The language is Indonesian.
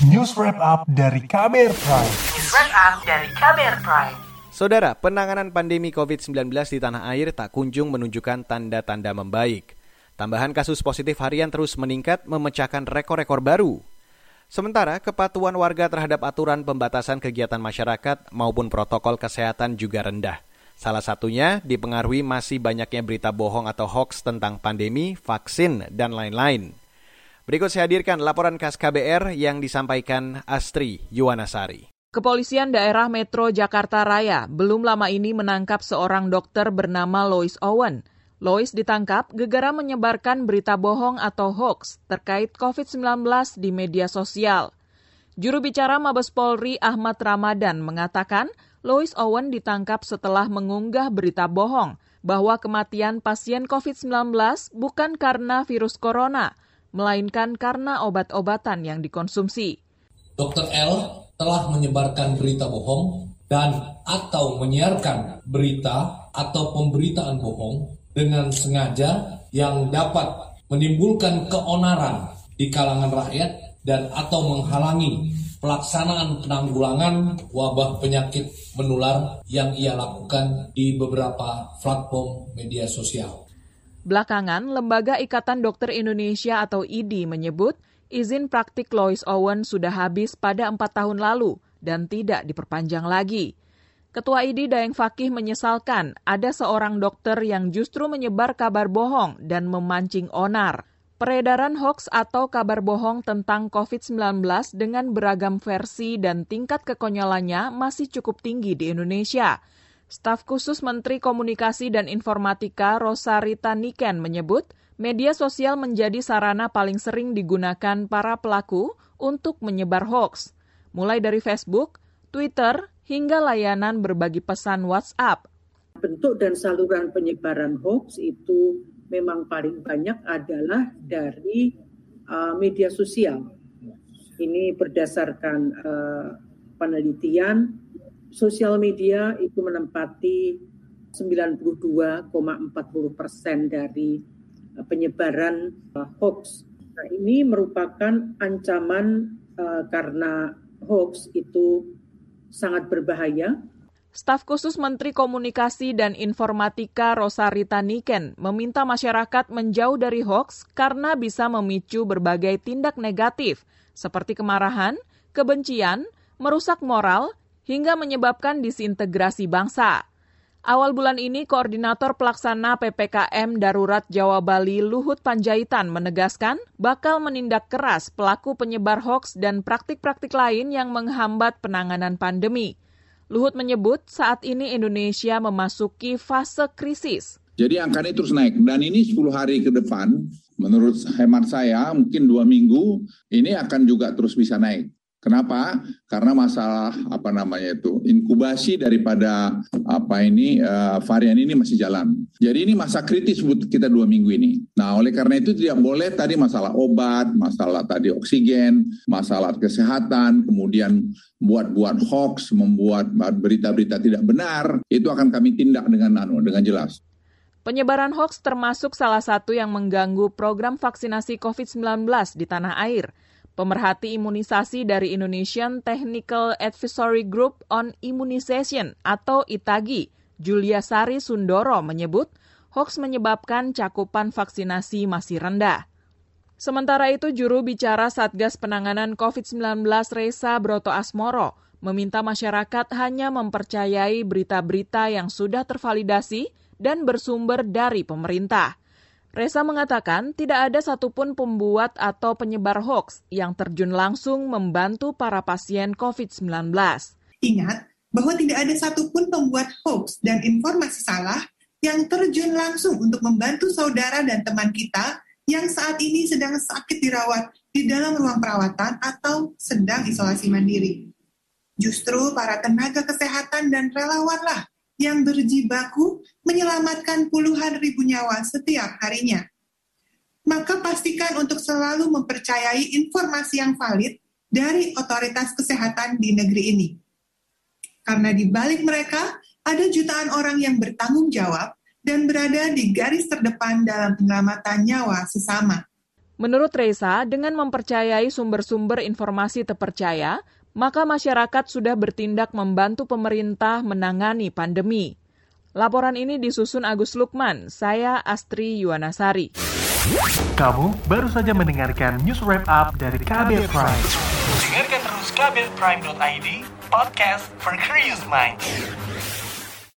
News Wrap Up dari Kamer Prime. News Wrap Up dari Kamer Prime. Saudara, penanganan pandemi COVID-19 di tanah air tak kunjung menunjukkan tanda-tanda membaik. Tambahan kasus positif harian terus meningkat memecahkan rekor-rekor baru. Sementara kepatuhan warga terhadap aturan pembatasan kegiatan masyarakat maupun protokol kesehatan juga rendah. Salah satunya dipengaruhi masih banyaknya berita bohong atau hoax tentang pandemi, vaksin, dan lain-lain. Berikut saya hadirkan laporan khas KBR yang disampaikan Astri Yuwanasari. Kepolisian daerah Metro Jakarta Raya belum lama ini menangkap seorang dokter bernama Lois Owen. Lois ditangkap gegara menyebarkan berita bohong atau hoax terkait COVID-19 di media sosial. Juru bicara Mabes Polri Ahmad Ramadan mengatakan Lois Owen ditangkap setelah mengunggah berita bohong bahwa kematian pasien COVID-19 bukan karena virus corona, melainkan karena obat-obatan yang dikonsumsi. Dr. L telah menyebarkan berita bohong dan atau menyiarkan berita atau pemberitaan bohong dengan sengaja yang dapat menimbulkan keonaran di kalangan rakyat dan atau menghalangi pelaksanaan penanggulangan wabah penyakit menular yang ia lakukan di beberapa platform media sosial. Belakangan, Lembaga Ikatan Dokter Indonesia atau IDI menyebut izin praktik Lois Owen sudah habis pada empat tahun lalu dan tidak diperpanjang lagi. Ketua IDI Daeng Fakih menyesalkan ada seorang dokter yang justru menyebar kabar bohong dan memancing onar. Peredaran hoax atau kabar bohong tentang COVID-19 dengan beragam versi dan tingkat kekonyolannya masih cukup tinggi di Indonesia. Staf khusus Menteri Komunikasi dan Informatika Rosarita Niken menyebut, media sosial menjadi sarana paling sering digunakan para pelaku untuk menyebar hoax, mulai dari Facebook, Twitter, hingga layanan berbagi pesan WhatsApp. Bentuk dan saluran penyebaran hoax itu memang paling banyak adalah dari uh, media sosial. Ini berdasarkan uh, penelitian, sosial media itu menempati 92,40 persen dari uh, penyebaran uh, hoax. Nah, ini merupakan ancaman uh, karena hoax itu sangat berbahaya Staf khusus Menteri Komunikasi dan Informatika Rosarita Niken meminta masyarakat menjauh dari hoax karena bisa memicu berbagai tindak negatif seperti kemarahan, kebencian, merusak moral, hingga menyebabkan disintegrasi bangsa. Awal bulan ini, Koordinator Pelaksana PPKM Darurat Jawa Bali Luhut Panjaitan menegaskan bakal menindak keras pelaku penyebar hoax dan praktik-praktik lain yang menghambat penanganan pandemi. Luhut menyebut saat ini Indonesia memasuki fase krisis. Jadi angkanya terus naik dan ini 10 hari ke depan menurut hemat saya mungkin dua minggu ini akan juga terus bisa naik. Kenapa? Karena masalah apa namanya itu inkubasi daripada apa ini uh, varian ini masih jalan. Jadi ini masa kritis buat kita dua minggu ini. Nah oleh karena itu tidak boleh tadi masalah obat, masalah tadi oksigen, masalah kesehatan, kemudian buat-buat hoax, membuat berita-berita tidak benar, itu akan kami tindak dengan anu dengan jelas. Penyebaran hoax termasuk salah satu yang mengganggu program vaksinasi COVID-19 di tanah air. Pemerhati imunisasi dari Indonesian Technical Advisory Group on Immunization atau ITAGI, Julia Sari Sundoro menyebut hoax menyebabkan cakupan vaksinasi masih rendah. Sementara itu, juru bicara Satgas Penanganan COVID-19 Reza Broto Asmoro meminta masyarakat hanya mempercayai berita-berita yang sudah tervalidasi dan bersumber dari pemerintah. Reza mengatakan tidak ada satupun pembuat atau penyebar hoax yang terjun langsung membantu para pasien COVID-19. Ingat bahwa tidak ada satupun pembuat hoax dan informasi salah yang terjun langsung untuk membantu saudara dan teman kita yang saat ini sedang sakit dirawat di dalam ruang perawatan atau sedang isolasi mandiri. Justru para tenaga kesehatan dan relawanlah yang berjibaku menyelamatkan puluhan ribu nyawa setiap harinya. Maka pastikan untuk selalu mempercayai informasi yang valid dari otoritas kesehatan di negeri ini. Karena di balik mereka ada jutaan orang yang bertanggung jawab dan berada di garis terdepan dalam penyelamatan nyawa sesama. Menurut Reza, dengan mempercayai sumber-sumber informasi terpercaya, maka masyarakat sudah bertindak membantu pemerintah menangani pandemi. Laporan ini disusun Agus Lukman, saya Astri Yuwanasari. Kamu baru saja mendengarkan news wrap up dari Kabel Prime. Dengarkan terus kbrprime.id, podcast for curious minds.